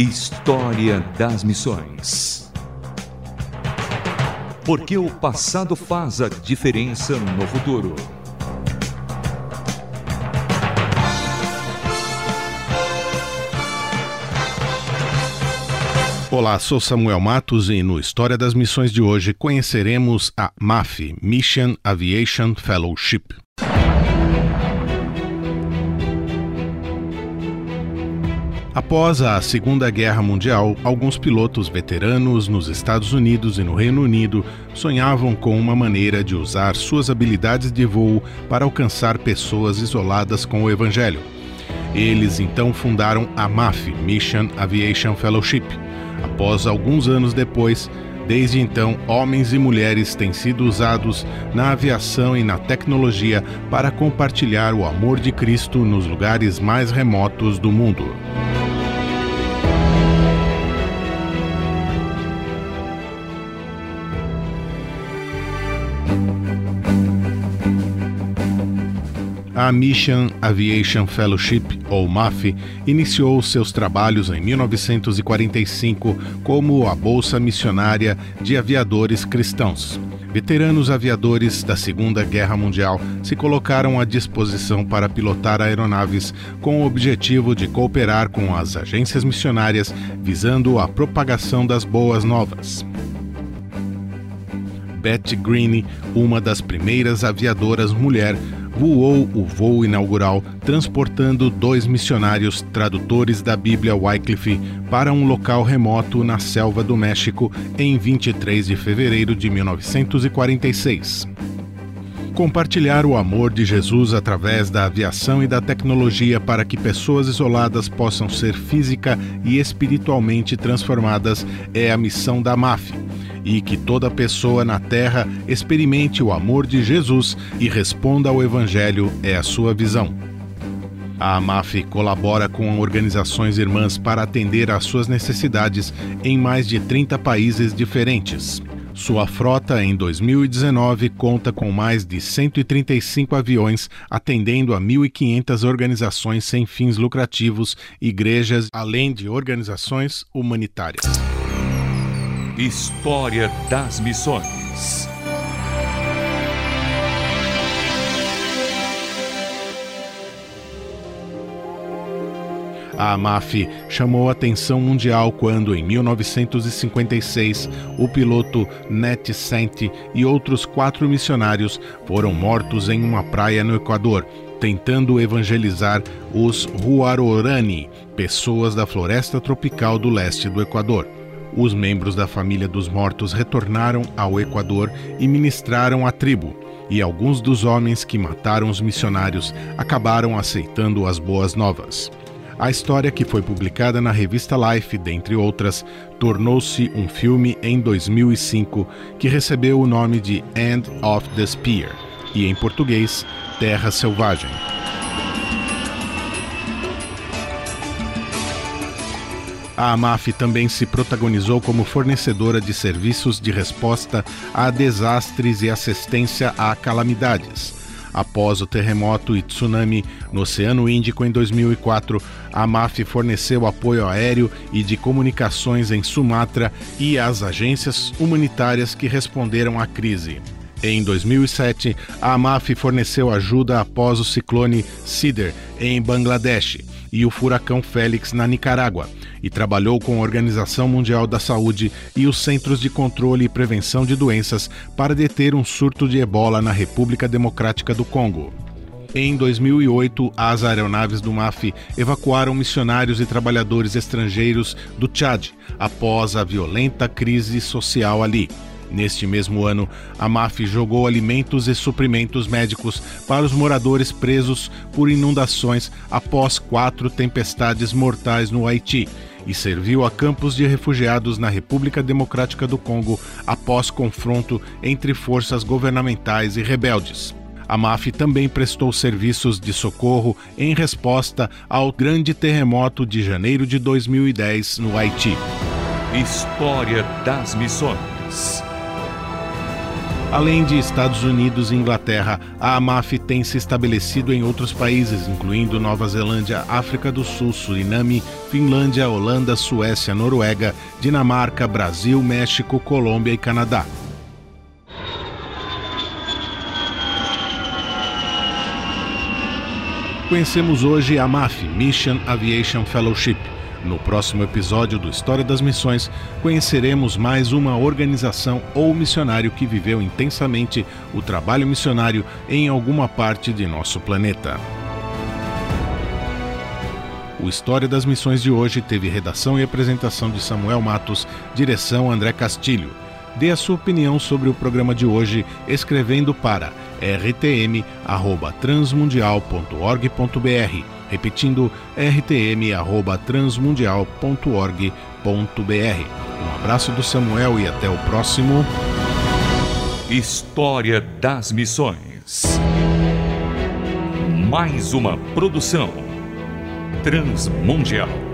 História das Missões. Porque o passado faz a diferença no futuro. Olá, sou Samuel Matos e no História das Missões de hoje conheceremos a MAF, Mission Aviation Fellowship. Após a Segunda Guerra Mundial, alguns pilotos veteranos nos Estados Unidos e no Reino Unido sonhavam com uma maneira de usar suas habilidades de voo para alcançar pessoas isoladas com o Evangelho. Eles então fundaram a MAF, Mission Aviation Fellowship. Após alguns anos depois, Desde então, homens e mulheres têm sido usados na aviação e na tecnologia para compartilhar o amor de Cristo nos lugares mais remotos do mundo. A Mission Aviation Fellowship, ou MAF, iniciou seus trabalhos em 1945 como a Bolsa Missionária de Aviadores Cristãos. Veteranos aviadores da Segunda Guerra Mundial se colocaram à disposição para pilotar aeronaves com o objetivo de cooperar com as agências missionárias visando a propagação das boas novas. Betty Greene, uma das primeiras aviadoras mulher, voou o voo inaugural transportando dois missionários tradutores da Bíblia Wycliffe para um local remoto na selva do México em 23 de fevereiro de 1946 compartilhar o amor de Jesus através da aviação e da tecnologia para que pessoas isoladas possam ser física e espiritualmente transformadas é a missão da MAF e que toda pessoa na terra experimente o amor de Jesus e responda ao Evangelho é a sua visão. A AMAF colabora com organizações irmãs para atender às suas necessidades em mais de 30 países diferentes. Sua frota em 2019 conta com mais de 135 aviões, atendendo a 1.500 organizações sem fins lucrativos, igrejas, além de organizações humanitárias. História das Missões. A AMAF chamou atenção mundial quando, em 1956, o piloto Net Sente e outros quatro missionários foram mortos em uma praia no Equador, tentando evangelizar os Huarorani, pessoas da floresta tropical do leste do Equador. Os membros da família dos mortos retornaram ao Equador e ministraram à tribo, e alguns dos homens que mataram os missionários acabaram aceitando as boas novas. A história, que foi publicada na revista Life, dentre outras, tornou-se um filme em 2005 que recebeu o nome de End of the Spear e, em português, Terra Selvagem. A AMAF também se protagonizou como fornecedora de serviços de resposta a desastres e assistência a calamidades. Após o terremoto e tsunami no Oceano Índico em 2004, a AMAF forneceu apoio aéreo e de comunicações em Sumatra e às agências humanitárias que responderam à crise. Em 2007, a AMAF forneceu ajuda após o ciclone Sidr em Bangladesh e o furacão Félix na Nicarágua e trabalhou com a Organização Mundial da Saúde e os Centros de Controle e Prevenção de Doenças para deter um surto de ebola na República Democrática do Congo. Em 2008, as aeronaves do MAF evacuaram missionários e trabalhadores estrangeiros do Tchad após a violenta crise social ali. Neste mesmo ano, a MAF jogou alimentos e suprimentos médicos para os moradores presos por inundações após quatro tempestades mortais no Haiti e serviu a campos de refugiados na República Democrática do Congo após confronto entre forças governamentais e rebeldes. A MAF também prestou serviços de socorro em resposta ao grande terremoto de janeiro de 2010 no Haiti. História das Missões. Além de Estados Unidos e Inglaterra, a AMAF tem se estabelecido em outros países, incluindo Nova Zelândia, África do Sul, Suriname, Finlândia, Holanda, Suécia, Noruega, Dinamarca, Brasil, México, Colômbia e Canadá. Conhecemos hoje a MAF, Mission Aviation Fellowship no próximo episódio do História das Missões, conheceremos mais uma organização ou missionário que viveu intensamente o trabalho missionário em alguma parte de nosso planeta. O História das Missões de hoje teve redação e apresentação de Samuel Matos, direção André Castilho. Dê a sua opinião sobre o programa de hoje escrevendo para rtm@transmundial.org.br repetindo rtm@transmundial.org.br. Um abraço do Samuel e até o próximo História das Missões. Mais uma produção transmundial.